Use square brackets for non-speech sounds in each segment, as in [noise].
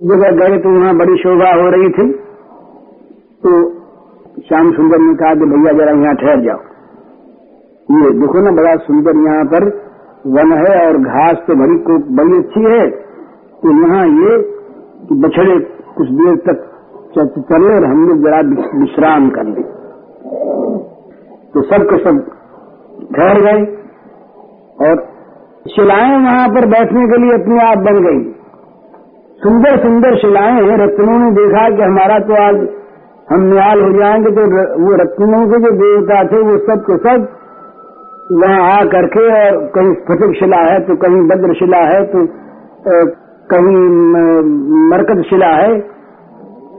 जगह गए तो वहाँ बड़ी शोभा हो रही थी तो श्याम सुंदर ने कहा कि भैया जरा यहाँ ठहर जाओ। ये देखो ना, बड़ा सुंदर यहाँ पर वन है और घास तो बड़ी को बड़ी अच्छी है। तो यहाँ ये बछड़े कुछ देर तक चले और हम लोग जरा विश्राम कर ले। तो सब के सब ठहर गए और शिलाएँ वहाँ पर बैठने के लिए अपने आप बन गई। सुंदर सुंदर शिलाएँ हैं। रत्नों ने देखा कि हमारा तो आज हम निहाल हो जाएँगे तो वो रत्नों के जो देवता थे, वो सब के सब वहाँ आ करके और कहीं स्फटिक शिला है तो कहीं भद्र शिला है तो कहीं मरकत शिला है।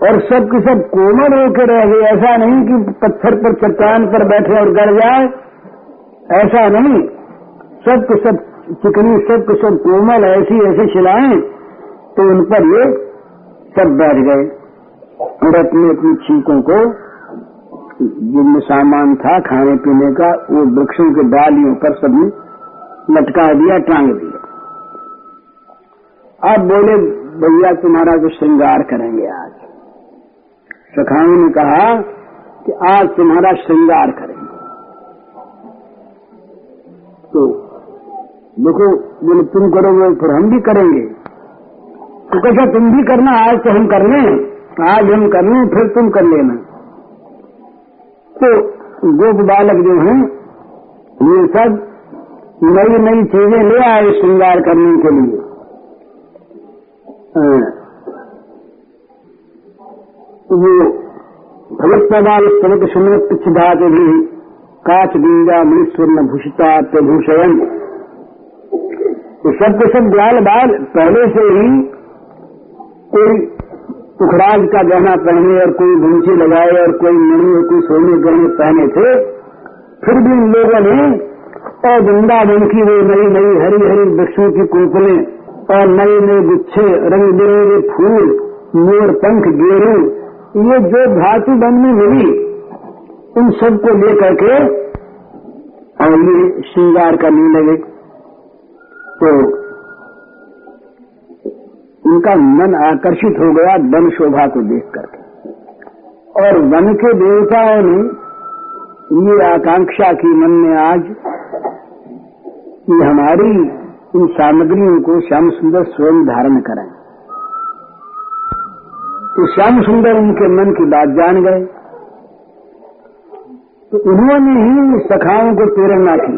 और सब के सब कोमल होकर रह गए। ऐसा नहीं कि पत्थर पर चट्टान पर बैठे और गड़ जाए। ऐसा नहीं। सब के सब चिकनी, सब के सब कोमल ऐसी ऐसी शिलाएँ तो उन पर ये सब बैठ गए। और अपनी अपनी छीकों को जिनमें सामान था खाने पीने का, वो वृक्षों के डालियों पर सभी लटका दिया, टांग दिया। अब बोले, भैया, तुम्हारा जो श्रृंगार करेंगे आज। सखाओं ने कहा कि आज तुम्हारा श्रृंगार करेंगे। तो देखो, बोले, तुम करोगे फिर हम भी करेंगे। तो कैसा तुम भी करना, आज तो हम कर लें। आज हम कर लें, फिर तुम कर लेना। तो गोप बालक जो हैं, ये सब नई नई चीज़ें ले आए श्रृंगार करने के लिए। वो फलक प्रदान स्तवक सुनत पिछदात भी काच गंगा न भूषिता प्रभूषण तो सब के सब ग्याल बाल पहले से ही कोई पुखराज का गहना पहने और कोई घुंची लगाए और कोई मणि और कोई सोने गहने पहने थे, फिर भी इन लोगों ने और वृंदावन की वो नई नई हरी हरी वृक्षों की कुंपलें और नए नए गुच्छे रंग बिरंगे फूल, मोर, पंख, गेरू, ये जो धातु बन में मिली, उन सबको लेकर के और ये श्रृंगार करने लगे। तो उनका मन आकर्षित हो गया वन शोभा को देख करके। और वन के देवताओं ने ये आकांक्षा की मन में आज कि हमारी इन सामग्रियों को श्याम सुंदर स्वयं धारण कराएँ तो श्याम सुंदर उनके मन की बात जान गए। तो उन्होंने ही सखाओं को प्रेरणा की।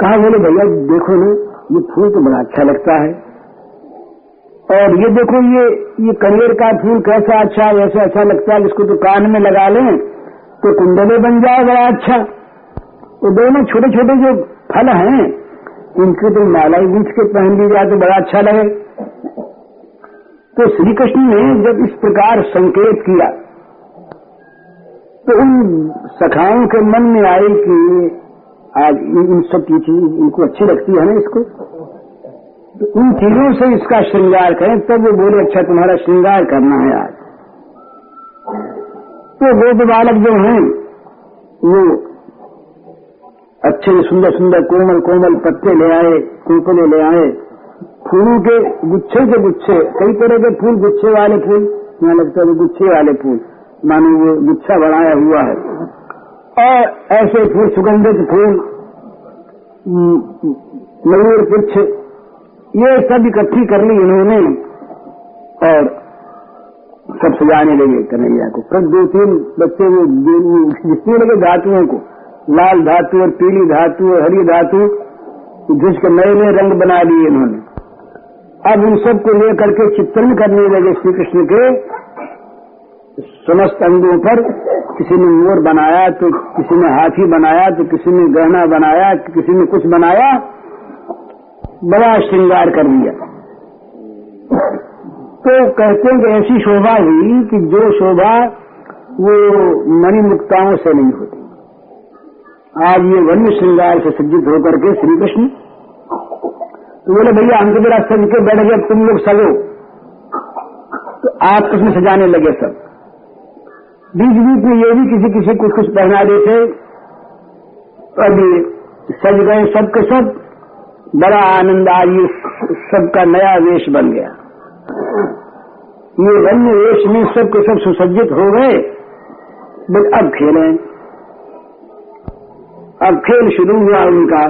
कहा, बोले, भैया, देखो ना, ये फूल तो बड़ा अच्छा लगता है। और ये देखो, ये ये कनेर का फूल कैसा अच्छा है वैसे अच्छा लगता है इसको तो कान में लगा लें तो कुंडले बन जाए, बड़ा अच्छा। तो दोनों छोटे छोटे जो फल हैं, इनके तो मालाई गूंथ के पहन ली जाए तो बड़ा अच्छा लगे। तो श्री कृष्ण ने जब इस प्रकार संकेत किया तो उन सखाओं के मन में आए कि आज इन सब की चीज़ इनको अच्छी लगती है ना इसको। तो इन चीज़ों से इसका श्रृंगार करें, तब वो बोले अच्छा तुम्हारा श्रृंगार करना है आज। तो गोप बालक जो हैं, वो अच्छे सुंदर सुंदर कोमल कोमल पत्ते ले आए, कुंकले ले आए, फूलों के गुच्छे के गुच्छे, कई तरह के फूल, गुच्छे वाले फूल यहाँ लगता है गुच्छे वाले फूल, मानो वो गुच्छा बढ़ाया हुआ है। और ऐसे फूल, सुगंधित फूल मयूर पुच्छ ये सब इकट्ठी कर ली इन्होंने और सब सजाने लगे कन्हैया को। फिर दो तीन बच्चे जितने लगे धातुओं को, लाल धातु और पीली धातु और हरी धातु जिसके नए नए रंग बना लिए इन्होंने। अब उन सबको लेकर के चित्रण करने लगे श्री कृष्ण के। समस्त अंगों पर किसी ने मोर बनाया तो किसी ने हाथी बनाया तो किसी ने गहना बनाया तो किसी ने कुछ बनाया बड़ा श्रृंगार कर दिया। तो कहते हैं कि ऐसी शोभा हुई कि जो शोभा वो मणिमुक्ताओं से नहीं होती। आज ये वन्य श्रृंगार से सज्जित होकर के श्री कृष्ण तो बोले, भैया हमको जरा सज के बैठ गए तुम लोग सजो। तो आप कृष्ण सजाने लगे सब। बीच बीच में ये भी किसी किसी कुछ कुछ पहना देते अभी सज गए सब के सब। बड़ा आनंद आज सबका नया वेश बन गया। ये रंग वेश में सब के सब सुसज्जित हो गए बस अब खेलें अब खेल शुरू हुआ उनका।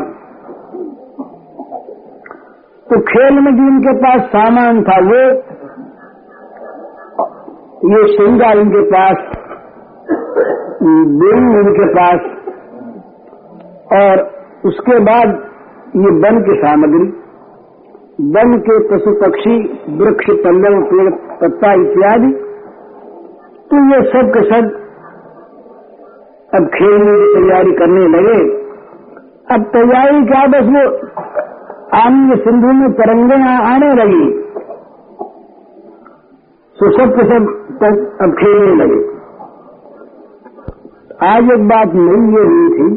तो खेल में जो इनके पास सामान था, वो ये श्रृंगार इनके पास बेन इनके पास, और उसके बाद ये वन की सामग्री, वन के पशु पक्षी, वृक्ष पल्लव पेड़, पत्ता इत्यादि। तो ये सब के सब अब खेलने की तैयारी करने लगे। अब तैयारी क्या बस वो आनंद सिंधु में तरंगे आने लगी। तो सब के सब अब खेलने लगे। आज एक बात नहीं ये हुई थी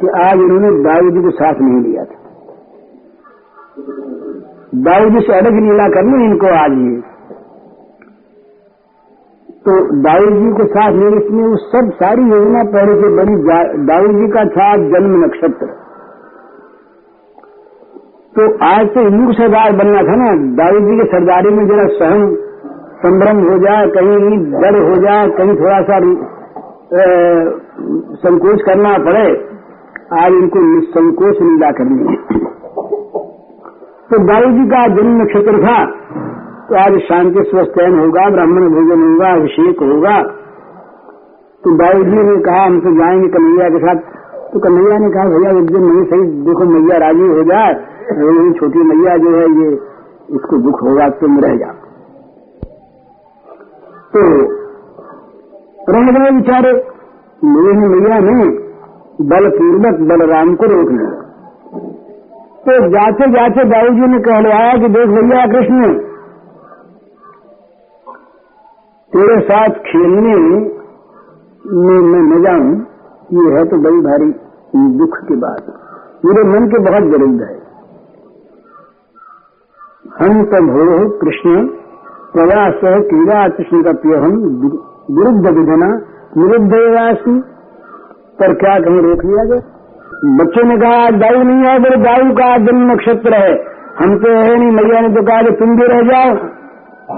कि आज उन्होंने दाऊ जी को साथ नहीं लिया था। दाऊ जी से अलग लीला करनी इनको आज ये तो दाऊद जी को साथ नहीं इसमें वो सब सारी योजना पहले से बनी दाऊद जी का था जन्म नक्षत्र। तो आज तो हिंदू सरदार बनना था ना, दाऊद जी के सरदारी में जरा सहन संभ्रम हो जाए कहीं डर हो जाए कहीं थोड़ा सा संकोच करना पड़े, आज इनको निसंकोच लीला करनी है। तो दाऊ जी का जन्म नक्षत्र था। तो आज शांति स्वस्थयन होगा, ब्राह्मण भोजन होगा, अभिषेक होगा। तो दाऊ जी ने कहा, हम तो जाएँगे कन्हैया के साथ। तो कन्हैया ने कहा, भैया, एक दिन नहीं सही, देखो मैया राज़ी हो जाए। ये छोटी मैया जो है, ये, इसको दुख होगा, तुम रह जा तो रह गए बेचारे। मेरे मैया ने बलपूर्वक बलराम को रोक लिया तो जाते जाते दाऊ जी ने कहलवाया कि देख भैया कृष्ण, तेरे साथ खेलने में मैं न जाऊँ, ये है तो बड़ी भारी दुख की बात। मेरे मन के बहुत गरीब है। हम तब हो कृष्ण, प्रयास क्रीड़ा कृष्ण का प्रिय हम विरुद्ध विधना विरुद्ध पर क्या कहीं रोक लिया गया बच्चों ने कहा, दाऊ नहीं है मेरे दाऊ का जन्म नक्षत्र है। हम तो रहे नहीं, मैया ने तो कहा कि तुम भी रह जाओ।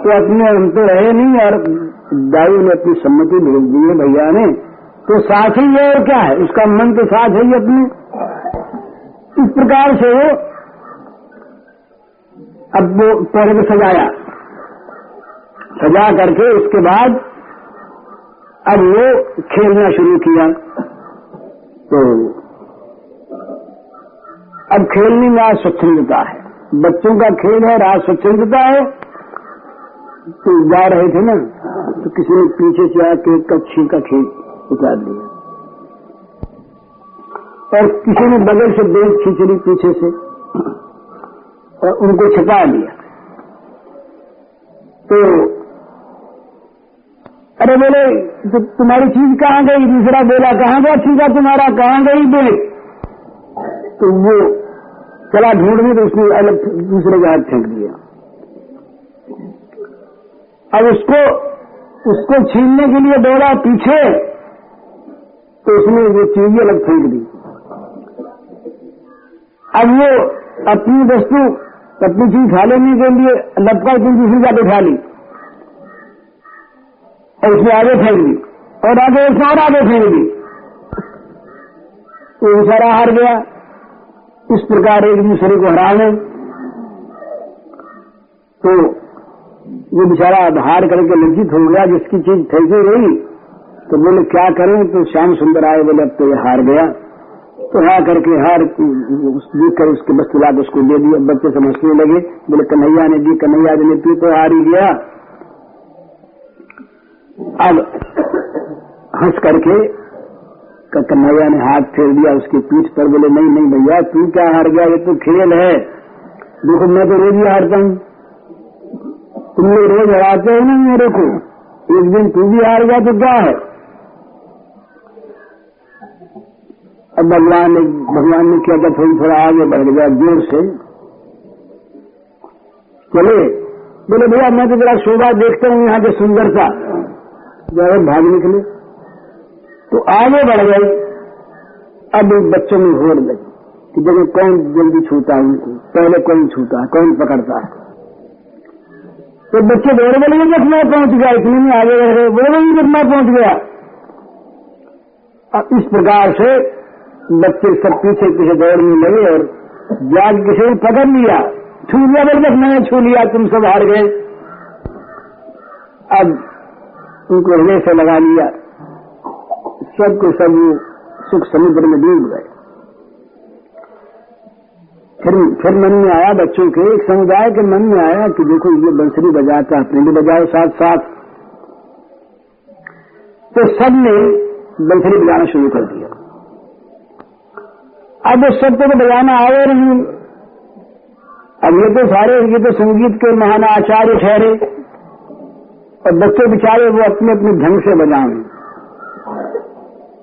तो अपने हम तो रहे नहीं और दाऊ ने अपनी सम्मति भेज दी है भैया ने। तो साथ ही है और क्या है? उसका मन तो साथ है ही अपने। इस प्रकार से वो अब वो पहले को सजाया। सजा करके उसके बाद अब वो खेलना शुरू किया। तो अब खेलने में आज स्वच्छंदता है। बच्चों का खेल है, राज स्वच्छंदता है। तो जा रहे थे ना तो किसी ने पीछे से आके कच्छी का खेल उतार दिया। और किसी ने बगल से बेल खींच ली पीछे से, और उनको छिपा लिया तो अरे बोले तो तुम्हारी चीज़ कहाँ गई? दूसरा बेला, कहाँ गया? चीजा तुम्हारा कहाँ गई बोले? तो वो चला ढूँढने तो उसने अलग दूसरे हाथ फेंक दिया। अब उसको उसको छीनने के लिए दौड़ा पीछे तो उसने वो चीज़ अलग फेंक दी। अब वो अपनी वस्तु, अपनी चीज़ खा लेने के लिए लपका की दूसरी जाके खा ली। और उसने आगे फेंक दी, और आगे उसने और आगे फेंक दी। तो बेचारा हार गया। इस प्रकार एक दूसरे को हरा लें तो ये बेचारा हार करके लज्जित हो गया, जिसकी चीज़ फेंकी रही तो बोले, क्या करें? तो श्याम सुंदर आए, बोले, अब तो ये हार गया। तो हाँ करके हार देख कर उसके बस ला उसको दे दिया। बच्चे समझने लगे, बोले, कन्हैया ने दी, कन्हैया ने पी तो हार ही गया। अब हंस करके कन्हैया ने हाथ फेर दिया, उसकी पीठ पर बोले, नहीं नहीं भैया, तू क्या हार गया? ये तो खेल है। देखो, मैं तो रोज ही हारता हूँ। तुम लोग रोज हराते हो ना मेरे को? एक दिन तू भी हार गया तो क्या है? अब भगवान ने भगवान ने क्या क्या थोड़ी, थोड़ा आगे बढ़ गया ज़ोर से। चले बोले, भैया, मैं तो जरा शोभा देखता हूँ यहाँ की सुंदरता। जब भाग निकले। तो आगे बढ़ गए। अब बच्चों में होड़ लगी कि जगह कौन जल्दी छूता है उनको? पहले कौन छूता है? कौन पकड़ता है? तो बच्चे दौड़ बोले जब मैं पहुँच गया, इतने में आगे बढ़ गए, बोले वही जब मैं पहुँच गया। अब इस प्रकार से बच्चे सब पीछे पीछे दौड़ने लगे और जाग किसी ने पकड़ लिया। छू लिया, बोल बस मैंने छू लिया, तुम सब हार गए। अब उनको हृदय से लगा लिया। सबको सब सुख समुद्र में डूब गए। फिर फिर मन में आया बच्चों के, एक समुदाय के मन में आया कि देखो ये बंसरी बजाता है अपने भी बजाओ साथ साथ तो सबने बंसरी बजाना शुरू कर दिया। अब उस सबको तो बजाना आए नहीं। अब ये तो सारे, ये तो संगीत के महान आचार्य ठहरे। और बच्चे बेचारे वो अपने अपने ढंग से बजाएँ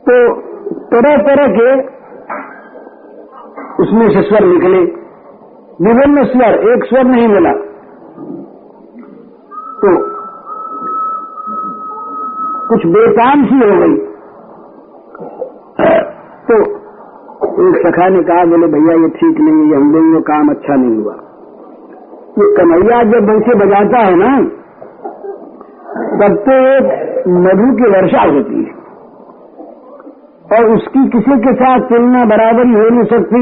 तो तरह तरह के उसमें से स्वर निकले। विभिन्न स्वर, एक स्वर नहीं मिला। तो कुछ बेकाम सी हो गई। तो एक सखा ने कहा, बोले, भैया, ये ठीक नहीं है, हम लोगों काम अच्छा नहीं हुआ। ये कन्हैया जब वैसे बजाता है ना, तब तो एक मधु की वर्षा होती है। और उसकी किसी के साथ तुलना बराबर ही हो नहीं सकती।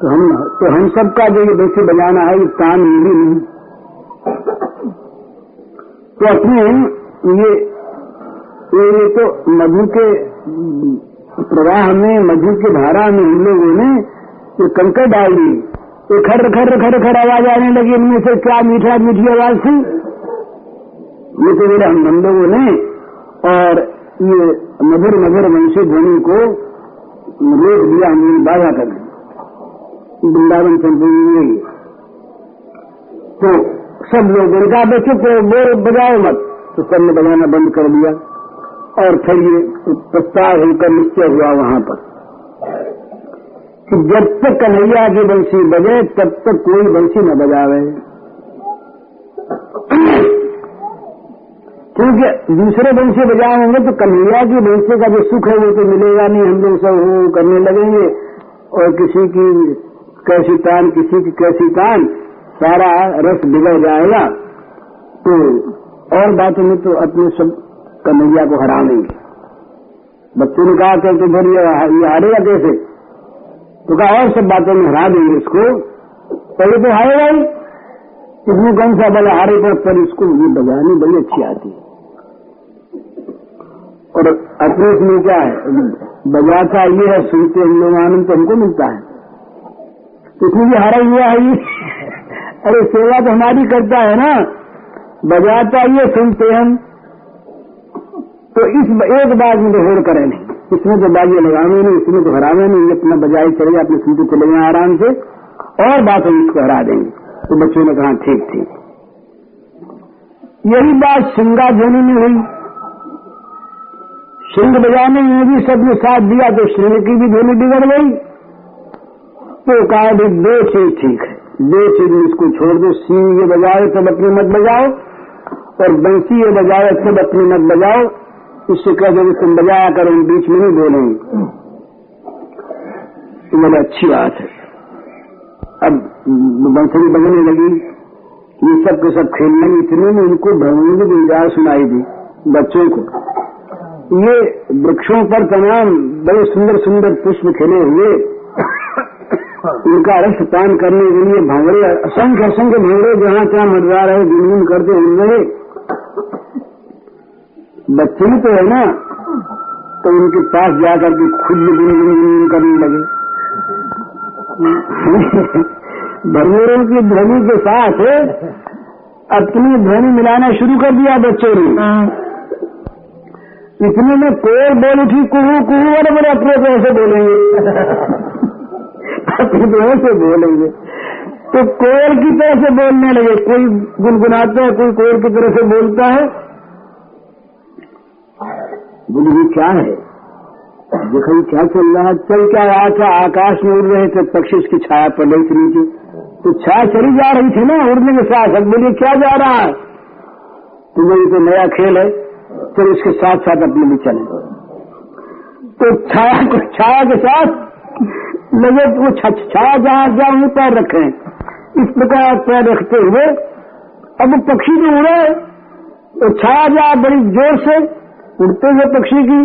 तो हम तो हम सबका जो ये वैसे बजाना है, ये काम मिली नहीं। तो अपने, ये ये तो मधु के प्रवाह में, मधु की धारा में हम लोगों ने ये कंकड़ डाल दी। तो खर खर खर खर आवाज़ आने लगी इनमें से, क्या मीठा, मीठी आवाज़ थी? ये तो मेरे हम लोगों ने और ये मधुर मधुर वंशी ध्वनि को रोक दिया हमने बाधा कर दी वृंदावन संपूर्ण तो सब लोग उनका बच्चे तो बोल बजाओ मत। तो सबने बजाना बंद कर दिया। और फिर ये प्रस्ताव होकर निश्चय हुआ वहाँ पर कि जब तक कन्हैया की बंसी बजे, तब तक कोई बंसी न बजावे। क्योंकि दूसरे वंश बजाय होंगे तो कन्हैया की बंसी का जो सुख है वो तो मिलेगा नहीं हम लोग सब वो करने लगेंगे। और किसी की कैसी तान किसी की कैसी तान सारा रस बिगड़ जाएगा। तो और बातों में तो अपने सब कन्हैया को हरा लेंगे बच्चों ने कहा कि तो ये हारेगा कैसे? तो कहा और सब बातों में हरा देंगे इसको। पहले तो हारेगा ही। इसमें कौन सा बल हारे पर, पर इसको ये बजानी बड़ी अच्छी आती है। और अपने में क्या है? बजाता ये है, सुनते हम लोग आनंद तो हमको मिलता है। इसमें भी हरा हुआ है ये? अरे सेवा तो हमारी करता है ना। बजाता ये सुनते हम तो इस एक बात में तो होड़ करें नहीं। इसमें तो बाजी लगावे नहीं, इसमें तो हरावे नहीं। अपना बजाई चले अपने सुनते चले गए आराम से। और बात हम इसको हरा देंगे। तो बच्चों ने कहा, ठीक ठीक। यही बात सिंगा ध्वनि में हुई। सिंह बजाने में भी सबने साथ दिया तो सिंह की भी ध्वनि बिगड़ गई। तो कहा भी दो चीज़ ठीक है दो चीज़ इसको छोड़ दो सी ये बजाओ तब अपनी मत बजाओ, और बंसी ये बजाओ तब अपनी मत बजाओ। इससे कह दो तुम बजाया करो बीच में नहीं बोलेंगे। तो बोले, अच्छी बात है। अब बंसरी बजने लगी। ये सब के सब खेलने में इतने में उनको भगवान की गुंजाइश सुनाई दी बच्चों को। ये वृक्षों पर तमाम बड़े सुंदर सुंदर पुष्प खिले हुए उनका रस पान करने के लिए भांगड़े, असंख्य असंख्य भांगड़े जहाँ तहाँ मरवा रहे गुनगुन करते हुए बच्चे ही तो है ना तो उनके पास जाकर के खुद गुनगुन करने लगे। भरमोरों की ध्वनि के साथ अपनी ध्वनि मिलाना शुरू कर दिया बच्चों ने। इतने में कोर बोल उठी कुहू कुहू वाले बड़े अपने कैसे बोलेंगे। अपने से बोलेंगे। तो कोर की तरह से बोलने लगे। कोई गुनगुनाता है, कोई कोर की तरह से बोलता है। बोले, ये क्या है? देखो क्या चल रहा है? चल क्या रहा था? आकाश में उड़ रहे थे, पक्षी की छाया पड़ रही थी। नीचे तो छाया चली जा रही थी ना, उड़ने के साथ अब बोलिए, क्या जा रहा है? तो तो नया खेल है। फिर उसके साथ साथ अपने भी चले। तो छाया को छाया के साथ लगे तो वो छछा जहाँ जहाँ पैर रखे। इस प्रकार पैर रखते हुए अब वो पक्षी जो उड़े तो छाया जा बड़ी ज़ोर से उड़ते हुए पक्षी की,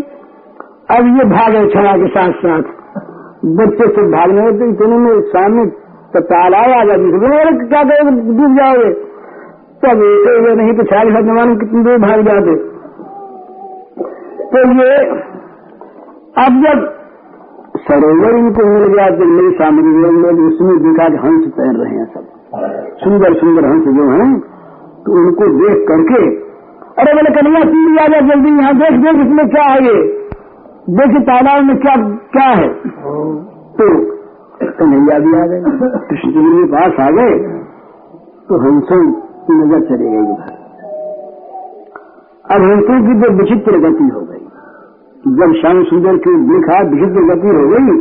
अब ये भागे छाया के साथ साथ। बच्चे से भागने तो इतने में सामने तो तालाब आ जाती क्या करोगे? डूब जाओगे। तब हुए नहीं तो छाया के साथ जमाने कितनी दूर भाग जाते। तो ये अब जब सरोवर इनको मिल गया तो मेरे सामने लोग उसमें देखा कि हंस तैर रहे हैं सब। सुंदर सुंदर हंस जो हैं तो उनको देख करके, अरे बोले, कन्हैया, तीन आ जाए जल्दी यहाँ देख देख इसमें क्या है ये? देखिए तालाब में क्या क्या है? तो कन्हैया भी आ गए, कृष्ण जी के पास आ गए तो हंसों की नज़र चली गई अब हंसों की जो विचित्र गति हो गई जब श्याम सुंदर की देखा विचित्र गति हो गई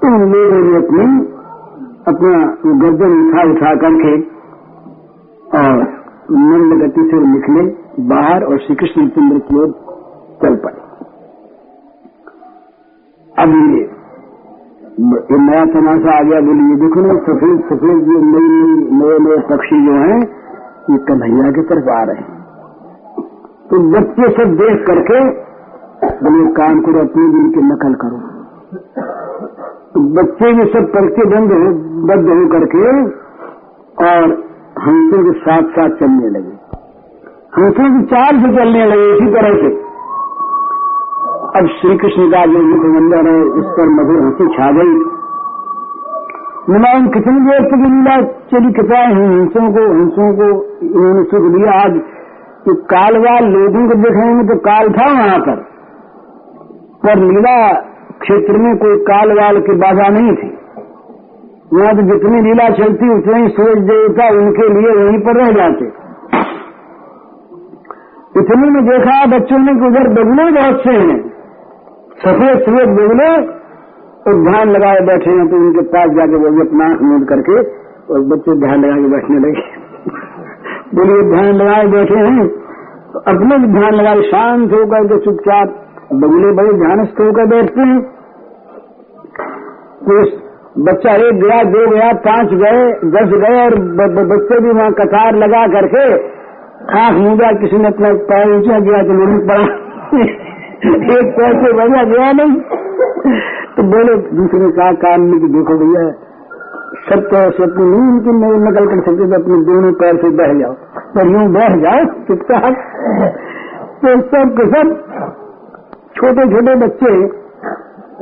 तो उन लोगों ने अपनी, अपना गर्दन उठा उठा करके और मंद गति से निकले बाहर और श्री कृष्ण चंद्र की ओर चल पड़े। अब ये ये नया तमाशा आ गया बोलिए देखो ना, सफ़ेद सफ़ेद जो नई, नए नए पक्षी जो हैं, ये कन्हैया की तरफ़ आ रहे हैं। तो बच्चे सब देख करके बोले काम करो, अपने दिन की नकल करो। तो बच्चे भी सब पढ़ते बंद हो, बद्ध हो करके और हंसों के साथ साथ चलने लगे। हंसों की चाल से चलने लगे इसी तरह से। अब श्री कृष्ण का जो मुखमंडल है, इस पर मधुर हँसी छा गई। नुमाइन कितनी देर तक लीला चली कृपा हंसों को हंसों को इन्होंने सुख दिया। आज तो कालवाल लोगों को देखने में तो काल था वहाँ पर। पर लीला क्षेत्र में कोई काल वाल की बाधा नहीं थी। वहाँ तो जितनी लीला चलती, उतने ही सूरज देवता उनके लिए वहीं पर रह जाते। इतने में देखा बच्चों ने कि उधर बगुले बहुत से हैं। सफ़ेद सफ़ेद बगुले और ध्यान लगाए बैठे हैं तो उनके पास जाके वो भी अपना मूंद करके और बच्चे ध्यान लगा के बैठने लगे। बोलिए, ध्यान लगाए बैठे हैं? तो अपने भी ध्यान लगाए, शांत होकर के चुपचाप बगुले बड़े ध्यान ध्यानस्थ होकर बैठते हैं। तो बच्चा एक गया, दो गया, पाँच गए, दस गए और बच्चे भी वहाँ कतार लगा करके आँख मुदा किसी ने अपना पैर ऊँचा गया तो लोग पड़ा। [laughs] एक पैर से बढ़िया गया नहीं। तो बोले, दूसरे कहा, काम में कि देखो भैया, सब तो अपनी नहीं उनकी नहीं नकल कर सकते तो अपने दोनों पैर से बह जाओ। पर यूँ बह जाओ, चुपचाप। तो सब के सब छोटे छोटे बच्चे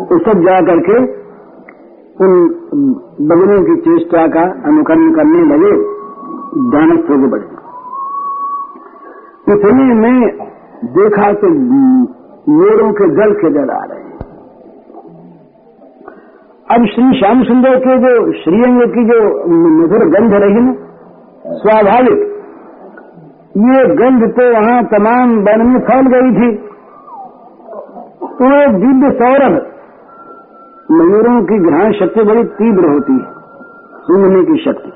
वो सब जा करके उन बगलों की चेष्टा का अनुकरण करने लगे, ध्यानस्थ होकर बढ़े इतने में देखा तो मोरों के जल के जल आ रहे हैं। अब श्री श्याम सुंदर के जो श्रीअंग की जो मधुर गंध रही ना, स्वाभाविक, ये गंध तो वहाँ तमाम वन में फैल गई थी। तो दिव्य सौरभ। मयूरों की ग्रहण शक्ति बड़ी तीव्र होती है सुनने की शक्ति।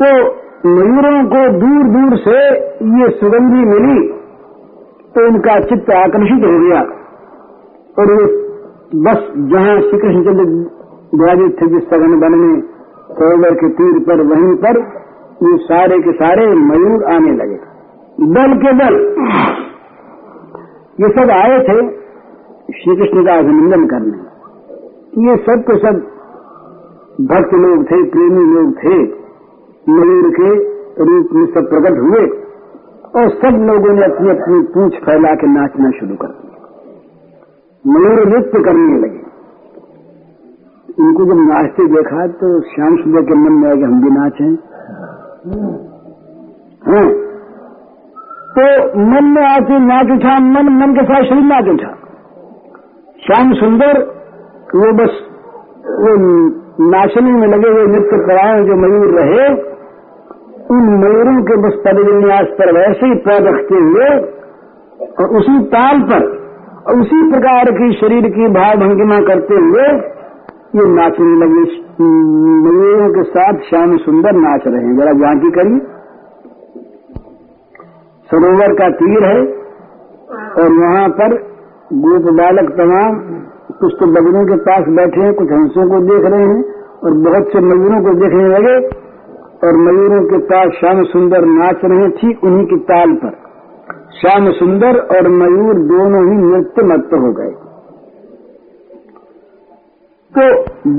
तो मयूरों को दूर दूर से ये सुगंधी मिली तो उनका चित्त आकर्षित हो गया। और वो बस जहाँ श्री कृष्णचंद्र विराजित थे जिस सघन वन में सरोवर के तीर पर, वहीं पर, ये सारे के सारे मयूर आने लगे। दल के दल ये सब आए थे श्री कृष्ण का अभिनंदन करने। ये सब के सब भक्त लोग थे, प्रेमी लोग थे, मयूर के रूप में सब प्रकट हुए और सब लोगों ने अपनी अपनी पूछ फैला के नाचना शुरू कर दिया। मयूर नृत्य करने लगे। इनको जब नाचते देखा तो श्याम सुंदर के मन में आया कि हम भी नाचें। हाँ। तो मन में आके नाच उठा मन मन के साथ शरीर नाच उठा श्याम सुंदर, वो बस, वो नाचने में लगे हुए नृत्य कराए जो मयूर रहे, उन मयूरों के बस पदविन्यास पर वैसे ही पैर रखते हुए, और उसी ताल पर, और उसी प्रकार की शरीर की भाव भंगिमा करते हुए, ये नाचने लगे। मयूरों के साथ श्याम सुंदर नाच रहे हैं। जरा झांकी करिए। सरोवर का तीर है और वहाँ पर गोप बालक तमाम कुछ तो बगरों के पास बैठे हैं कुछ हंसों को देख रहे हैं और बहुत से मयूरों को देखने लगे और मयूरों के पास श्याम सुंदर नाच रहे थी उन्हीं की ताल पर। श्याम सुंदर और मयूर दोनों ही नृत्य मत हो गए। तो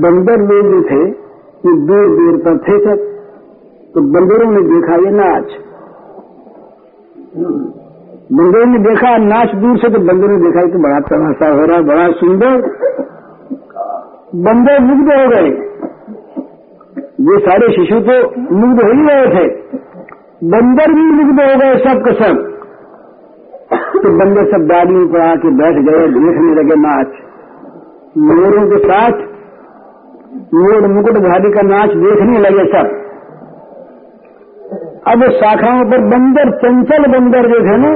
बंदर लोग जो थे ये दूर दूर पर थे सब तो बंदरों ने देखा ये नाच। बंदरों ने देखा नाच दूर से तो बंदरों ने देखा तो बड़ा तमाशा हो रहा बड़ा सुंदर। बंदर मुग्ध हो गए। ये सारे शिशु तो मुग्ध हो ही गए थे। बंदर भी मुग्ध हो गए सब के सब। तो बंदर सब डालियों पर आके बैठ गए, देखने लगे नाच। मोरों के साथ मोर मुकुट भारी का नाच देखने लगे सब। अब शाखाओं पर बंदर, चंचल बंदर जो थे ना,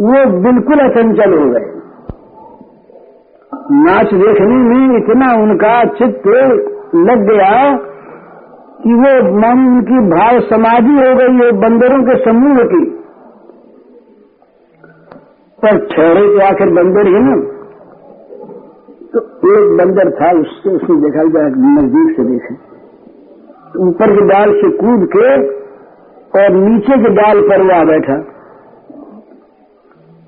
वो बिल्कुल अचंचल हो गए। नाच देखने में इतना उनका चित्त लग गया कि वो मन की भाव समाधि हो गई है बंदरों के समूह की। पर ठहरे तो आखिर बंदर ही ना। तो एक बंदर था, उससे उसने देखा नज़दीक से देखे। ऊपर की डाल से कूद के और नीचे के डाल पर वह बैठा।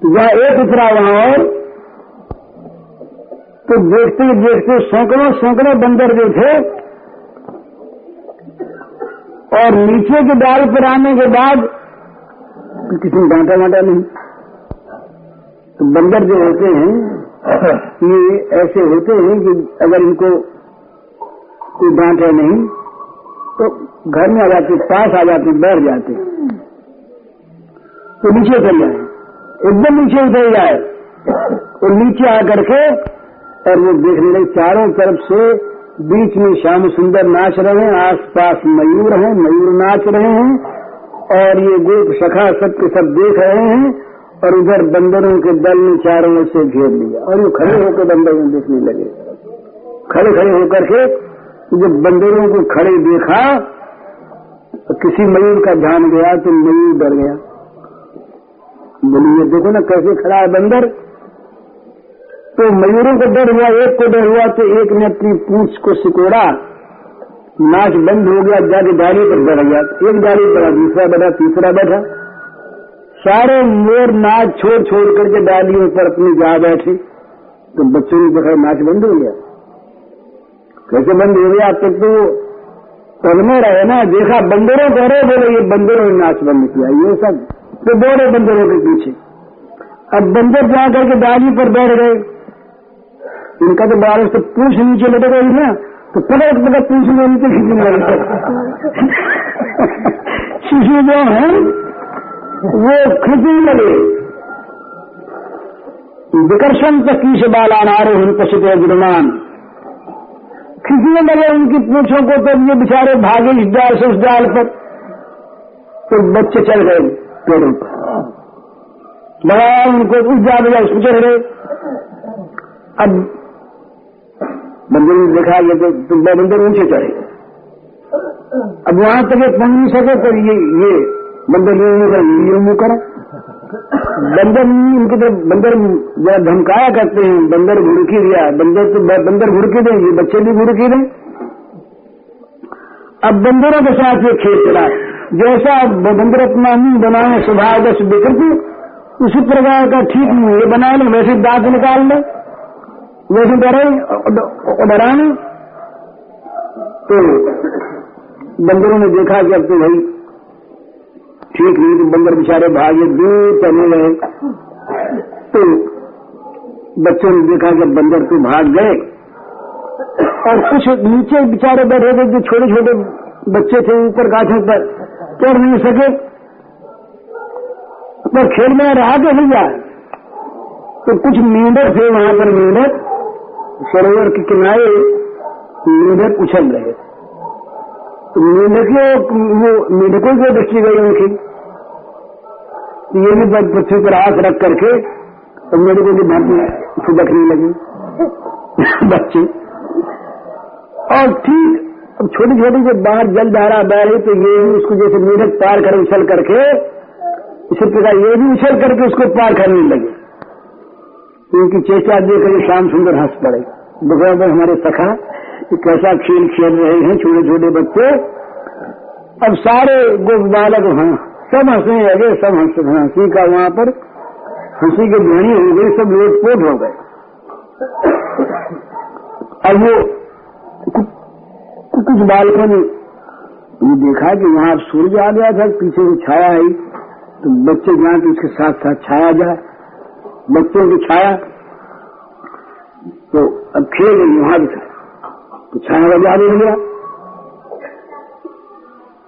वह एक उतरा वहाँ और तो देखते देखते सैकड़ों सैकड़ों बंदर जो थे और नीचे के डाल पर आने के बाद किसी ने डांटा वाटा नहीं। तो बंदर जो होते हैं, ये ऐसे होते हैं कि अगर इनको कोई डांटे नहीं तो घर में आ जाते, पास आ जाते, बैठ जाते। तो नीचे चल जाए। एकदम नीचे उतर जाए। और नीचे आकर के, और वो देखने लगे, चारों तरफ़ से बीच में श्याम सुंदर नाच रहे हैं, आसपास मयूर हैं, मयूर नाच रहे हैं, और ये गोप सखा सब के सब देख रहे हैं, और उधर बंदरों के दल ने चारों से घेर लिया। और वो खड़े होकर बंदरों देखने लगे। खड़े खड़े होकर के, जब बंदरों को खड़े देखा तो किसी मयूर का ध्यान गया तो मयूर डर गया। बोलिए, देखो ना कैसे खड़ा है बंदर। तो मयूरों को डर हुआ, एक को डर हुआ तो एक ने अपनी पूछ को सिकोड़ा। नाच बंद हो गया, जाके डाली पर डर गया। एक डाली पर दूसरा बैठा, तीसरा बैठा। सारे मोर नाच छोड़ छोड़ करके डालियों पर अपनी जा बैठे। तो बच्चों ने देखा नाच बंद हो गया। कैसे बंद हो गया? तब तो पढ़ने रहे ना देखा बंदरों करे बोले, ये बंदरों ने नाच बंद किया, ये सब तो दौड़े बंदरों के पीछे। अब बंदर जा करके डाली पर बैठ गए। इनका तो बारिश तो पूछ नीचे लटक गई ना तो पकड़ पकड़, पूछ में नीचे खींचने लगे शिशु जो है, वो खींचने लगे। विकर्षण तक की से बाला नारे हूँ पशु गुणमान खींचने लगे उनकी पूछों को तो ये बेचारे भागे इस डाल से उस डाल पर। तो बच्चे चल गए पेड़ों पर। बड़ा उनको उस डाल गया उसको चढ़। गए अब मंदिर ने देखा, ये तो तुम बंदर ऊँचे चढ़े। अब वहाँ तक ये पहुँच नहीं सके तो ये ये बंदर ये मुँह करा बंदर इनके तरफ़, बंदर जरा धमकाया करते हैं, बंदर घुड़की दिया, बंदर तो बंदर घुड़की दें, ये बच्चे भी घुड़की दें। अब बंदरों के साथ ये खेल चला। जैसा बंदर अपना मुँह बनाए स्वभाव दस विकृति उसी प्रकार का ठीक मुँह ये बना लें, वैसे दांत निकाल लें, वैसे डरे डराने तो बंदरों ने देखा कि अब तो भाई ठीक नहीं तो बंदर बेचारे भागे दूर चले गए तो बच्चों ने देखा कि बंदर तो भाग गए। और कुछ नीचे बेचारे बैठे थे जो छोटे छोटे बच्चे थे ऊपर गाछों पर चढ़ नहीं सके। पर खेल में रहा तो जाए। तो कुछ मेंढक थे वहाँ पर, मेंढक सरोवर के किनारे मेंढक उछल रहे तो मेंढकों मेंढकों को दृष्टि गई उनकी? ये भी पृथ्वी पर हाथ रख करके तो को भांति फुदकने लगे। बच्चे। और ठीक, अब छोटी छोटी जो बाहर जल धारा बह रही तो ये उसको जैसे मेढक पार कर, उछल करके इसी प्रकार ये भी उछल करके उसको पार करने लगे। उनकी चेष्टा देख शाम सुंदर हंस पड़े। भगवान हमारे सखा कैसा खेल खेल रहे हैं छोटे छोटे बच्चे। अब सारे गोप बालक हाँ। सब हंसने लगे, सब हंस, हँसी का वहाँ पर हँसी की ध्वनि हो गई सब लोटपोट हो गए। अब वो कुछ बालकों ने ये देखा कि वहाँ सूर्य आ गया था, पीछे से छाया आई तो बच्चे जाए तो उसके साथ साथ छाया जाए बच्चों की छाया। तो अब खेल वहाँ भी तो छाया जादू हो गया।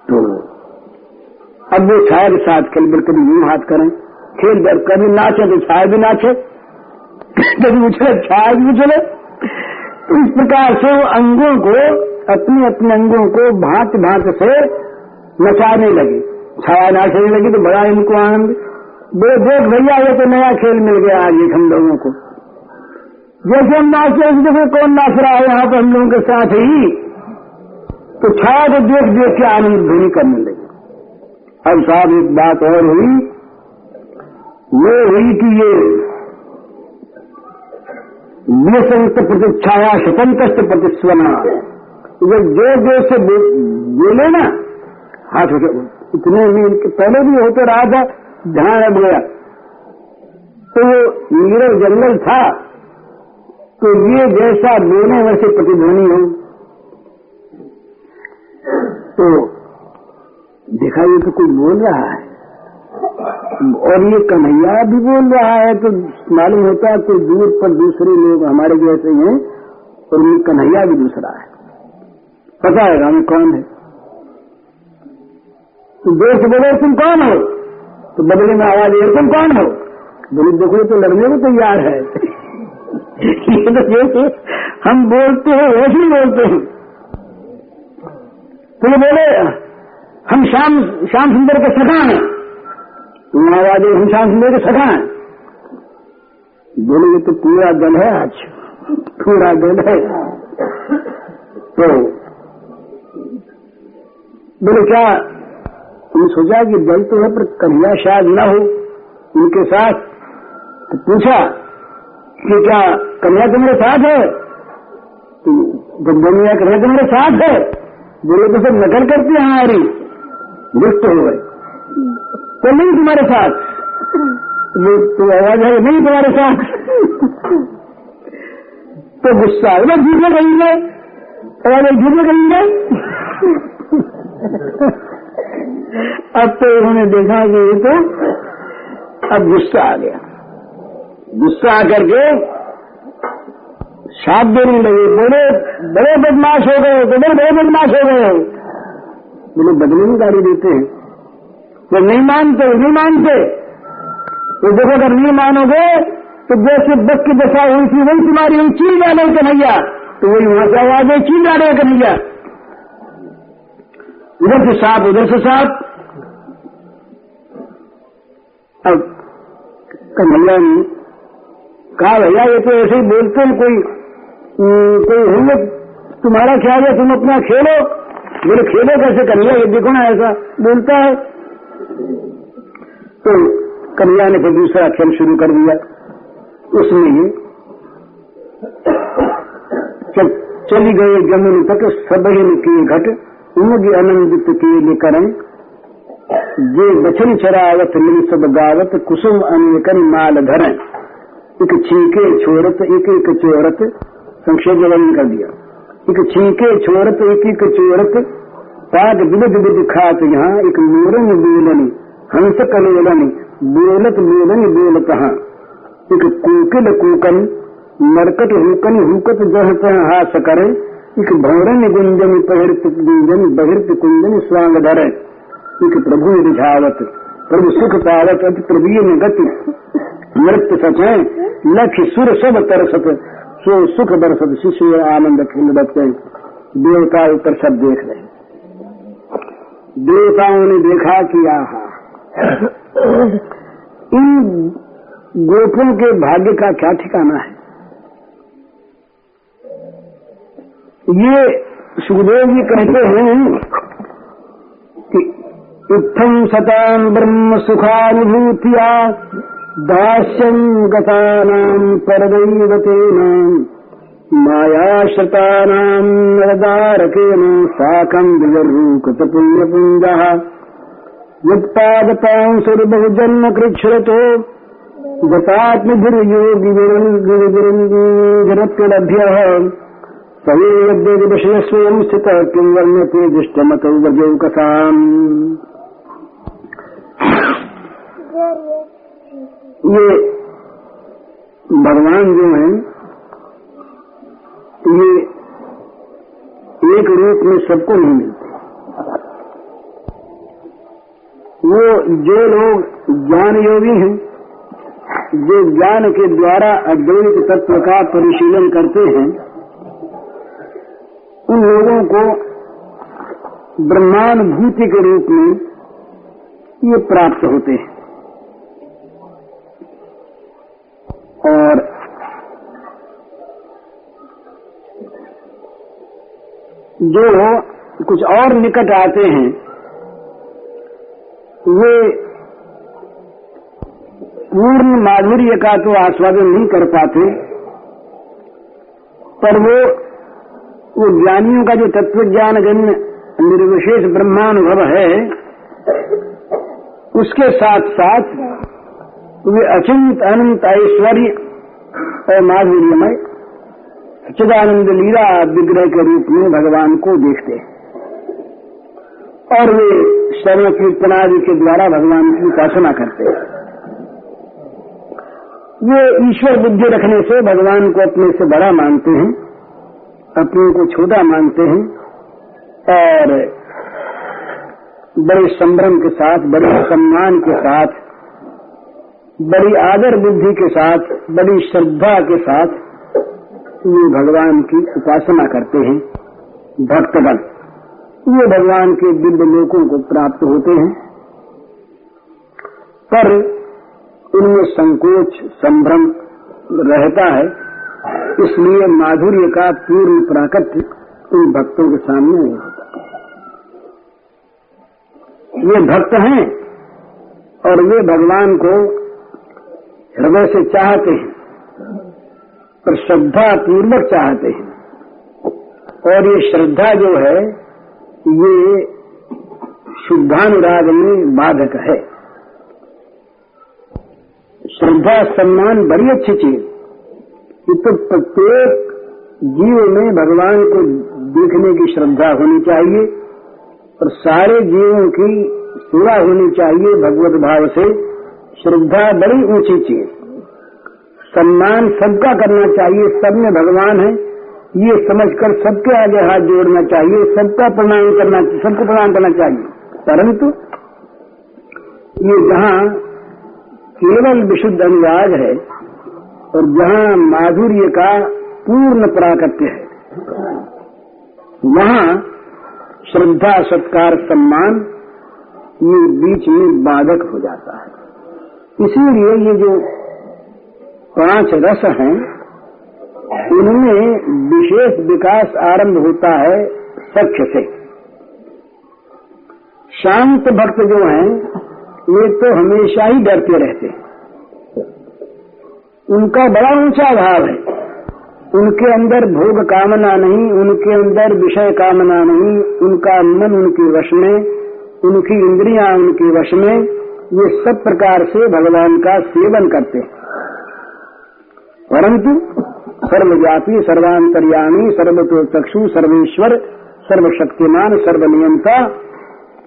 तो अब वो छाया के साथ खेल बढ़ कभी यूँ हाथ करें, खेल बढ़ कभी नाचे तो छाया भी नाचे, कभी उछले छाया भी उछले। तो इस प्रकार से वो अंगों को अपने अपने अंगों को भांत भांत से नचाने लगे। छाया नाचने लगी तो बड़ा इनको आनंद। दो देख भैया, ये तो नया खेल मिल गया आज हम लोगों को। जैसे हम नाचते हैं देखो कौन नाच रहा है यहाँ पर हम लोगों के साथ ही। तो छाया को देख देख के आनंद ध्वनि करने लगे। अब साहब, एक बात और हुई। वो हुई कि ये संयुक्त प्रतिच्छाया स्वतंत्र प्रतिस्वना जब जो देश से बोले ना, हाथ इतने भी पहले भी होते रहा था ध्यान अब गया तो वो नीरव जंगल था तो ये जैसा बोले वैसे प्रतिध्वनि हो तो देखा ये तो कोई बोल रहा है। और ये कन्हैया भी बोल रहा है तो मालूम होता है कोई दूर पर दूसरे लोग हमारे जैसे हैं, और ये कन्हैया भी दूसरा है। पता है हमें कौन है? तो देश बोले तुम कौन हो? तो बदले में आवाज़ तुम कौन हो? बोले, देखो तो लड़ने को तैयार है। तो हम बोलते हैं वैसे बोलते हैं। तो ये बोले, हम श्याम श्याम सुंदर के सखा हैं। आवाज़ हम श्याम सुंदर के सखा हैं। बोले ये तो पूरा दल है आज। पूरा दल है। तो बोले, क्या तुमने सोचा कि दल तो है, पर कन्हैया शायद न हो? उनके साथ तो पूछा कि क्या कन्हैया तुम्हारे साथ है? तो गंगनिया कन्हैया तुम्हारे साथ है? बोले तो सब नकल करते हैं हमारी। दुष्ट हो गए। तो नहीं तुम्हारे साथ। तो आवाज़ है नहीं तुम्हारे साथ। तो गुस्सा बोला झूठे कहेंगे आवाज़ झूठे कहेंगे अब तो उन्होंने देखा कि ये तो अब गुस्सा आ गया। गुस्सा आकर के साथ देने लगे। बोले बड़े बदमाश हो गए तो बड़े बड़े बदमाश हो गए। बोले बदले में गाड़ी देते हैं। वो नहीं मानते नहीं मानते। तो देखो, अगर नहीं मानोगे तो जैसे बस की दशा हुई थी, वही तुम्हारी हुई चीज़ डाले कन्हैया। तो वही वहाँ से आवाज़ है चीज़ डाले कन्हैया। इधर से साफ़ उधर से साफ़ अब कन्हैया कहा, भैया, ये तो ऐसे ही बोलते हैं, कोई कोई होंगे तुम्हारा ख्याल है, तुम अपना खेलो। बोले, खेलो कैसे, कन्हैया, ये देखो ना, ऐसा बोलता है। तो कन्हैया ने फिर दूसरा खेल शुरू कर दिया। उसमें जब चली गए जमुन तक सबहिन की घट, उमग आनंदित किए लेकर जे बचन चरावत, मिल सब गावत, कुसुम अनेकन माल धर एक छीके छोरत एक एक चोरत, संक्षेप वर्णन कर दिया। एक छीके छोरत एक एक चोरत, पाद विविध विध खात यहाँ, एक मोरन बोलन हंस कलोलन, बोलत बोलन बोल कहा एक कुकिल कुकन मरकट हुकन हुकत जह तह हास करे, एक भौरन गुंजन पहरत गुंजन, बहिर्त कुंजन स्वांग धरे। एक प्रभु रिझावत प्रभु सुख पावत, अति प्रवीण गति। नृत्य सचे लख सुर सब तरसत सो सुख बरसत शिशु आनंद खिल बचते देवता ऊपर सब देख रहे देवताओं ने देखा कि आहा। इन गोपों के भाग्य का क्या ठिकाना है? ये सुखदेव जी कहते हैं कि इत्थम सतान ब्रह्म सुखानुभूतिया दास्यम गतानाम परदैवतेनाम मायाश्रतानाम् नरदारकेन साकम् विजरूकृतपुण्यपुञ्जः यत्पादपांसुर्बहुजन्म कृच्छ्रतो गतात्मभिर्योगिविरन्गिरप्यलभ्यः सवेद्यविषयस्वयम् स्थितः किम् वर्ण्यते दृष्टमतौ व्रजौकसाम् ये भगवान जो हैं, ये एक रूप में सबको नहीं मिलते। वो जो लोग ज्ञान योगी हैं, जो ज्ञान के द्वारा अद्वैत तत्व का परिशीलन करते हैं, उन लोगों को ब्रह्मानुभूति के रूप में ये प्राप्त होते हैं। और जो कुछ और निकट आते हैं, वे पूर्ण माधुर्य का तो आस्वादन नहीं कर पाते, पर वो वो ज्ञानियों का जो तत्व ज्ञान गण्य निर्विशेष ब्रह्मानुभव है, उसके साथ साथ वे अचिंत अनंत ऐश्वर्य और माधुर्यमय सच्चिदानंद लीला विग्रह के रूप में भगवान को देखते हैं। और वे श्रवण कीर्तनादि के द्वारा भगवान की उपासना करते हैं। वे ईश्वर बुद्धि रखने से भगवान को अपने से बड़ा मानते हैं, अपने को छोटा मानते हैं, और बड़े संभ्रम के साथ, बड़े सम्मान के साथ बड़ी आदर बुद्धि के साथ, बड़ी श्रद्धा के साथ ये भगवान की उपासना करते हैं, भक्तगण। ये भगवान के दिव्य लोकों को प्राप्त होते हैं। पर उनमें संकोच, संभ्रम रहता है, इसलिए माधुर्य का पूर्ण प्राकट्य उन भक्तों के सामने नहीं होता। ये भक्त हैं और वे भगवान को हृदय से चाहते हैं, पर श्रद्धा पूर्वक चाहते हैं। और ये श्रद्धा जो है, ये शुद्धानुराग में बाधक है। श्रद्धा, सम्मान बड़ी अच्छी चीज़। ये तो प्रत्येक जीव में भगवान को देखने की श्रद्धा होनी चाहिए, और सारे जीवों की सेवा होनी चाहिए भगवत भाव से। श्रद्धा बड़ी ऊँची चीज़ सम्मान सबका करना चाहिए सब में भगवान है। ये समझकर सबके आगे हाथ जोड़ना चाहिए, सबका प्रणाम करना, सबको प्रणाम करना चाहिए। परंतु ये जहाँ केवल विशुद्ध अनुराग है और जहाँ माधुर्य का पूर्ण प्राकट्य है, वहाँ श्रद्धा, सत्कार, सम्मान ये बीच में बाधक हो जाता है। इसीलिए ये जो पाँच रस हैं, उनमें विशेष विकास आरंभ होता है सख्य से। शांत भक्त जो हैं ये तो हमेशा ही डरते रहते हैं। उनका बड़ा ऊँचा भाव है। उनके अंदर भोग कामना नहीं, उनके अंदर विषय कामना नहीं, उनका मन उनके वश में, उनकी इंद्रियाँ उनके वश में ये सब प्रकार से भगवान का सेवन करते हैं। परंतु सर्वव्यापी, सर्वांतर्यामी सर्वतो चक्षु सर्वेश्वर, सर्वशक्तिमान सर्वनियंता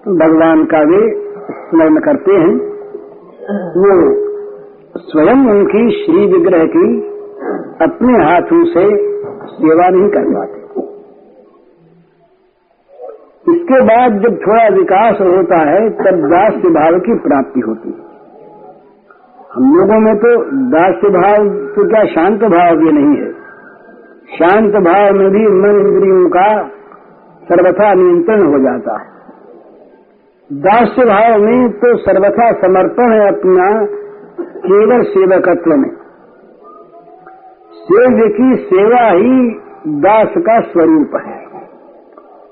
भगवान का वे स्मरण करते हैं। वो स्वयं उनकी श्री विग्रह की अपने हाथों से सेवा नहीं कर पाते। इसके बाद जब थोड़ा विकास होता है, तब दास्य भाव की प्राप्ति होती है। हम लोगों में तो दास्य भाव तो क्या शांत भाव भी नहीं है। शांत भाव में भी मन इंद्रियों का सर्वथा नियंत्रण हो जाता है। दास्य भाव में तो सर्वथा समर्पण है अपना, केवल सेवकत्व में। सेव्य की सेवा ही दास का स्वरूप है।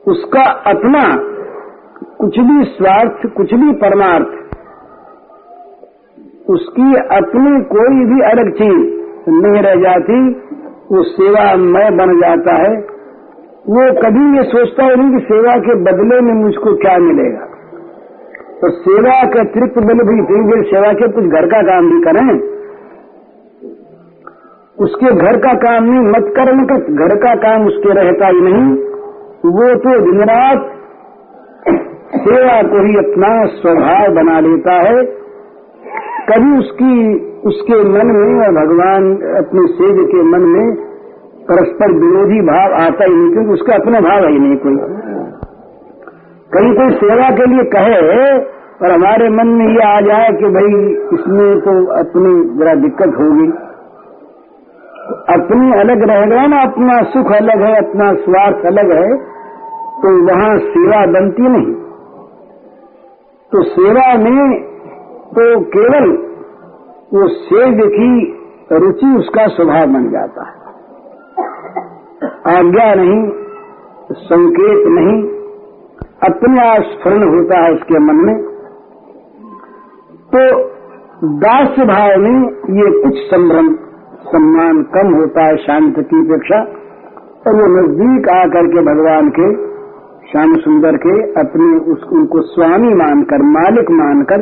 उसका अपना कुछ भी स्वार्थ, कुछ भी परमार्थ, उसकी अपनी कोई भी अलग चीज़ नहीं रह जाती वो सेवामय बन जाता है। वो कभी ये सोचता ही नहीं कि सेवा के बदले में मुझको क्या मिलेगा। तो सेवा के अतिरिक्त बल भी फिर सेवा के कुछ घर का काम भी करें। उसके घर का काम नहीं, मत करने का घर का काम उसके रहता ही नहीं। वो तो दिन रात सेवा को ही अपना स्वभाव बना लेता है। कभी उसकी, उसके मन में और भगवान अपने सेव के मन में परस्पर विरोधी भाव आता ही नहीं, क्योंकि उसका अपना भाव है ही नहीं कोई। कहीं कोई सेवा के लिए कहे और हमारे मन में ये आ जाए कि भाई इसमें तो अपनी जरा दिक्कत होगी। अपनी अलग रहेगा ना, अपना सुख अलग है, अपना स्वार्थ अलग है तो वहाँ सेवा बनती नहीं। तो सेवा में तो केवल वो सेव की रुचि उसका स्वभाव बन जाता है। आज्ञा नहीं, संकेत नहीं, अपने आप स्फरण होता है उसके मन में। तो दास्य भाव में ये कुछ संभ्रम, सम्मान कम होता है शांत की अपेक्षा, और वो नज़दीक आकर के भगवान के श्याम सुंदर के अपने उस, उनको स्वामी मानकर, मालिक मानकर,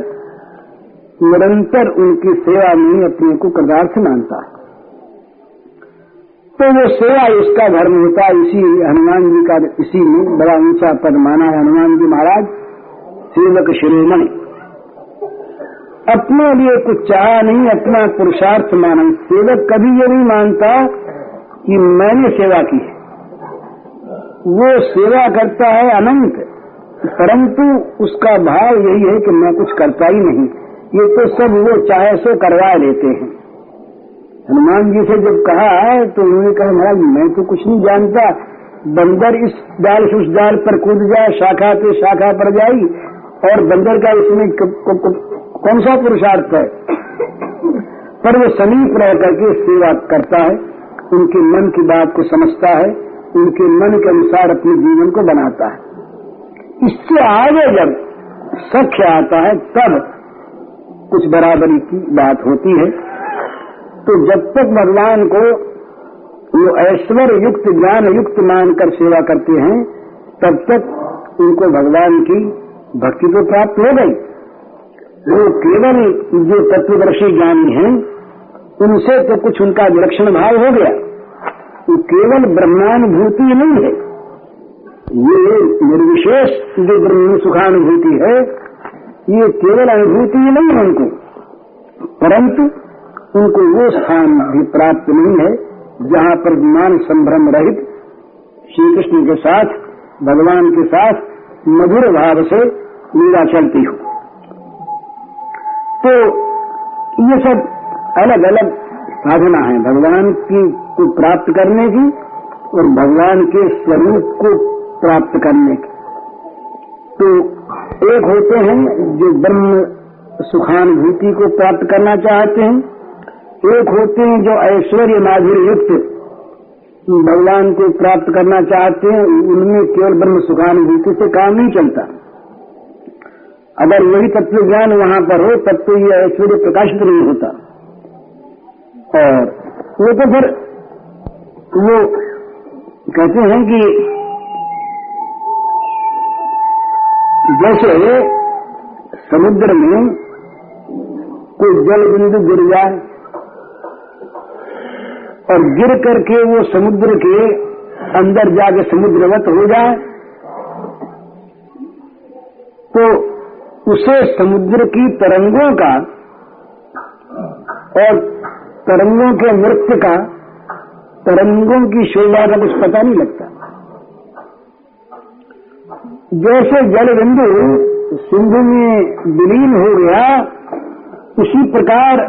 निरंतर उनकी सेवा में अपने को पदार्थ मानता तो वो सेवा इसका धर्म होता, इसी हनुमान जी का, इसी में बड़ा ऊँचा पद माना है हनुमान जी महाराज, सेवक शिरोमणि। अपने लिए कुछ चाह नहीं, अपना पुरुषार्थ माना। सेवक कभी ये नहीं मानता कि मैंने सेवा की है। वो सेवा करता है अनंत, परंतु उसका भाव यही है कि मैं कुछ करता ही नहीं। ये तो सब वो चाहे सो करवा लेते हैं। हनुमान जी से जब कहा है तो उन्होंने कहा, महाराज, मैं तो कुछ नहीं जानता। बंदर इस डाल से उस डाल पर कूद जाए, शाखा पे शाखा पर जाई और बंदर का इसमें कौन सा पुरुषार्थ है? पर वो समीप रह करके सेवा करता है। उनके मन की बात को समझता है। उनके मन के अनुसार अपने जीवन को बनाता है। इससे आगे जब सख्य आता है, तब कुछ बराबरी की बात होती है। तो जब तक भगवान को वो ऐश्वर्य युक्त, ज्ञान युक्त मानकर सेवा करते हैं, तब तक उनको भगवान की भक्ति तो प्राप्त हो गई। वो केवल जो तत्वदर्शी ज्ञानी हैं, उनसे तो कुछ उनका विलक्षण भाव हो गया। वो केवल ब्रह्मानुभूति नहीं है। ये निर्विशेष जो ब्रह्म सुखानुभूति है, ये केवल अनुभूति नहीं है उनको। परंतु उनको वो स्थान भी प्राप्त नहीं है, जहाँ पर मान संभ्रम रहित श्री कृष्ण के साथ, भगवान के साथ मधुर भाव से लीला चलती हो। तो ये सब अलग अलग साधना है। भगवान की को प्राप्त करने की और भगवान के स्वरूप को प्राप्त करने की। तो एक होते हैं जो ब्रह्म सुखानुभूति को प्राप्त करना चाहते हैं। एक होते हैं जो ऐश्वर्य माधुर्य युक्त भगवान को प्राप्त करना चाहते हैं, उनमें केवल ब्रह्म सुखानुभूति से काम नहीं चलता। अगर वही तत्व ज्ञान वहाँ पर हो, तब तो ये ऐश्वर्य प्रकाशित नहीं होता। और वो तो फिर वो कहते हैं कि जैसे समुद्र में कोई जल बिंदु गिर जाए और गिर करके वो समुद्र के अंदर जाके समुद्रवत हो जाए तो उसे समुद्र की तरंगों का और तरंगों के नृत्य का तरंगों की शोभा का कुछ पता नहीं लगता। जैसे जल बिंदु सिंधु में विलीन हो गया, उसी प्रकार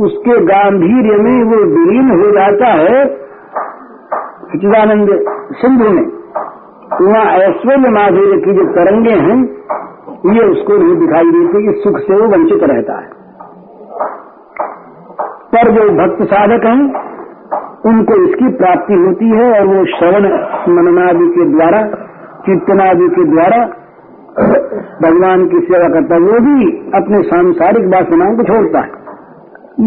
उसके गांधीर्य में वो विलीन हो जाता है सचिदानंद सिंधु में। वहाँ ऐश्वर्य माधुर्य की जो तरंगे हैं, ये उसको नहीं दिखाई देती कि सुख से वो वंचित रहता है। पर जो भक्त साधक हैं उनको इसकी प्राप्ति होती है और वो श्रवण मननादि के द्वारा, कीर्तनादि के द्वारा भगवान की सेवा करता है, वो भी अपने सांसारिक वासनाओं को छोड़ता है।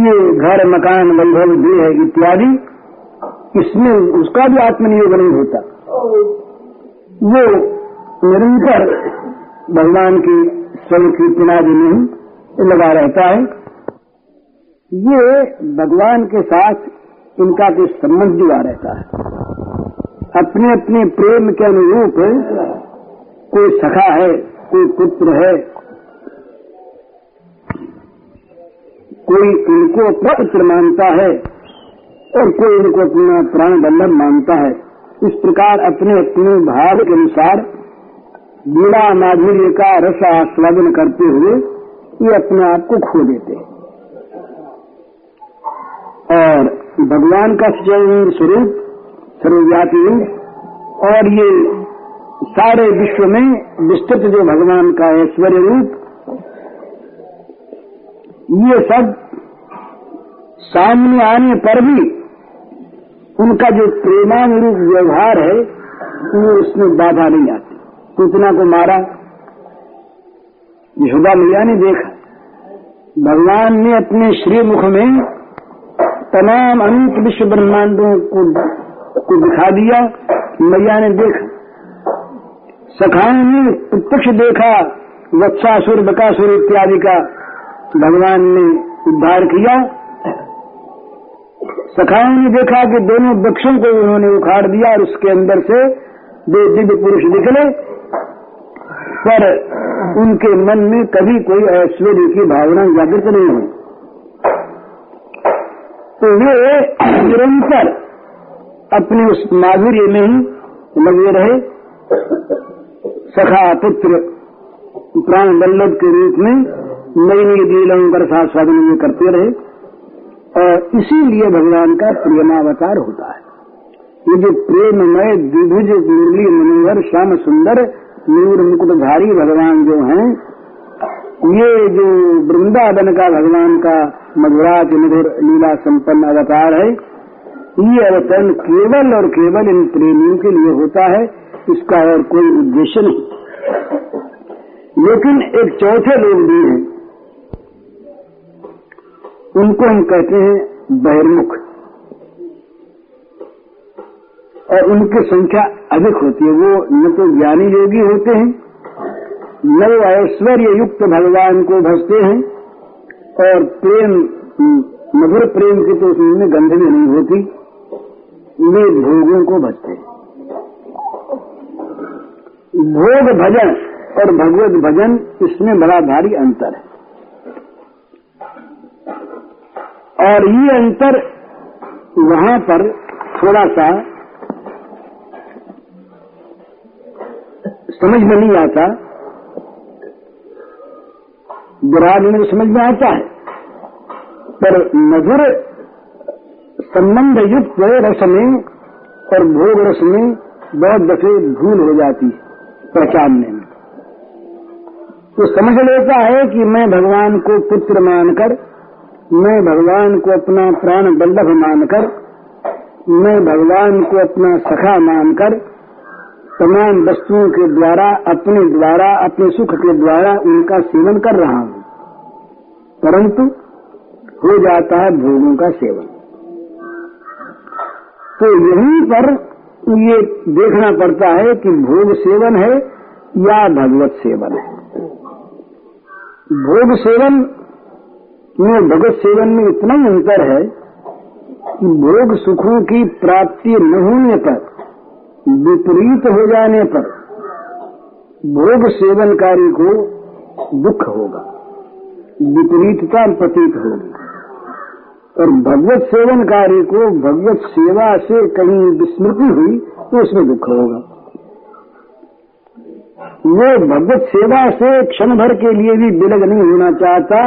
ये घर, मकान वैभव देह इत्यादि, इसमें उसका भी आत्मनियोग नहीं होता। वो निरंतर भगवान की स्वयं कीर्तनादि में लगा रहता है। ये भगवान के साथ इनका कुछ संबंध जुड़ा रहता है। अपने अपने प्रेम के अनुरूप कोई सखा है, कोई पुत्र है, कोई इनको अपना पुत्र मानता है और कोई इनको अपना प्राण बंधन मानता है, इस प्रकार अपने अपने भाव के अनुसार बीड़ा माधुर्य का रस आस्वादन करते हुए ये अपने आप को खो देते हैं। और भगवान का स्वरूप, सर्वव्यापी और ये सारे विश्व में विस्तृत जो भगवान का ऐश्वर्य रूप, ये सब सामने आने पर भी उनका जो प्रेमानुरूप व्यवहार है, वो उसमें बाधा नहीं आती। पूतना को मारा यशोदा मैया ने देखा। भगवान ने अपने श्रीमुख में तमाम अनंत विश्व ब्रह्मांडों को को दिखा दिया मैया ने देखा, सखाओं ने प्रत्यक्ष देखा, वत्सासुर, बकासुर इत्यादि का भगवान ने उद्धार किया। सखाओं ने देखा कि दोनों वृक्षों को उन्होंने उखाड़ दिया और उसके अंदर से दो दिव्य पुरुष निकले, पर उनके मन में कभी कोई ऐश्वर्य की भावना जागृत नहीं हुई। तो वे निरंतर अपने उस माधुर्य में ही लगे रहे। सखा पुत्र प्राण बल्लभ के रूप में नई नई दीलों पर साधन में करते रहे और इसीलिए भगवान का प्रेमावतार होता है। ये जो प्रेममय, द्विभुज मुरली मनोहर, श्याम सुंदर नूर मुकुटधारी भगवान जो हैं, ये जो वृंदावन का भगवान का मधुराज मधुर लीला संपन्न अवतार है। ये अवतरण केवल और केवल इन प्रेमियों के लिए होता है, इसका और कोई उद्देश्य नहीं। लेकिन एक चौथे लोग भी हैं। उनको हम कहते हैं बहिर्मुख। और उनकी संख्या अधिक होती है। वो न तो ज्ञानी योगी होते हैं, न वो ऐश्वर्य युक्त भगवान को भजते हैं और प्रेम, मधुर प्रेम की तो उसमें भी नहीं होती। वे भोगों को भजते भोग भजन और भगवत भजन इसमें बड़ा भारी अंतर है। और ये अंतर वहाँ पर थोड़ा सा समझ में नहीं आता बुरा में समझ में आता है। पर मधुर संबंध युक्त रस में और भोग रस में बहुत दफे भूल हो जाती है पहचानने में। तो समझ लेता है कि मैं भगवान को पुत्र मानकर, मैं भगवान को अपना प्राण बल्लभ मानकर, मैं भगवान को अपना सखा मानकर, तमाम वस्तुओं के द्वारा, अपने द्वारा, अपने सुख के द्वारा उनका सेवन कर रहा हूँ। परंतु हो जाता है भोगों का सेवन। तो यहीं पर ये देखना पड़ता है कि भोग सेवन है या भगवत सेवन है। भोग सेवन में, भगवत सेवन में इतना ही अंतर है कि भोग सुखों की प्राप्ति न होने पर, विपरीत हो जाने पर, भोग सेवनकारी को दुख होगा। विपरीतता प्रतीत होगी और भगवत सेवन कार्य को भगवत सेवा से कहीं विस्मृति हुई तो उसमें दुख होगा। वो भगवत सेवा से क्षण भर के लिए भी विलग नहीं होना चाहता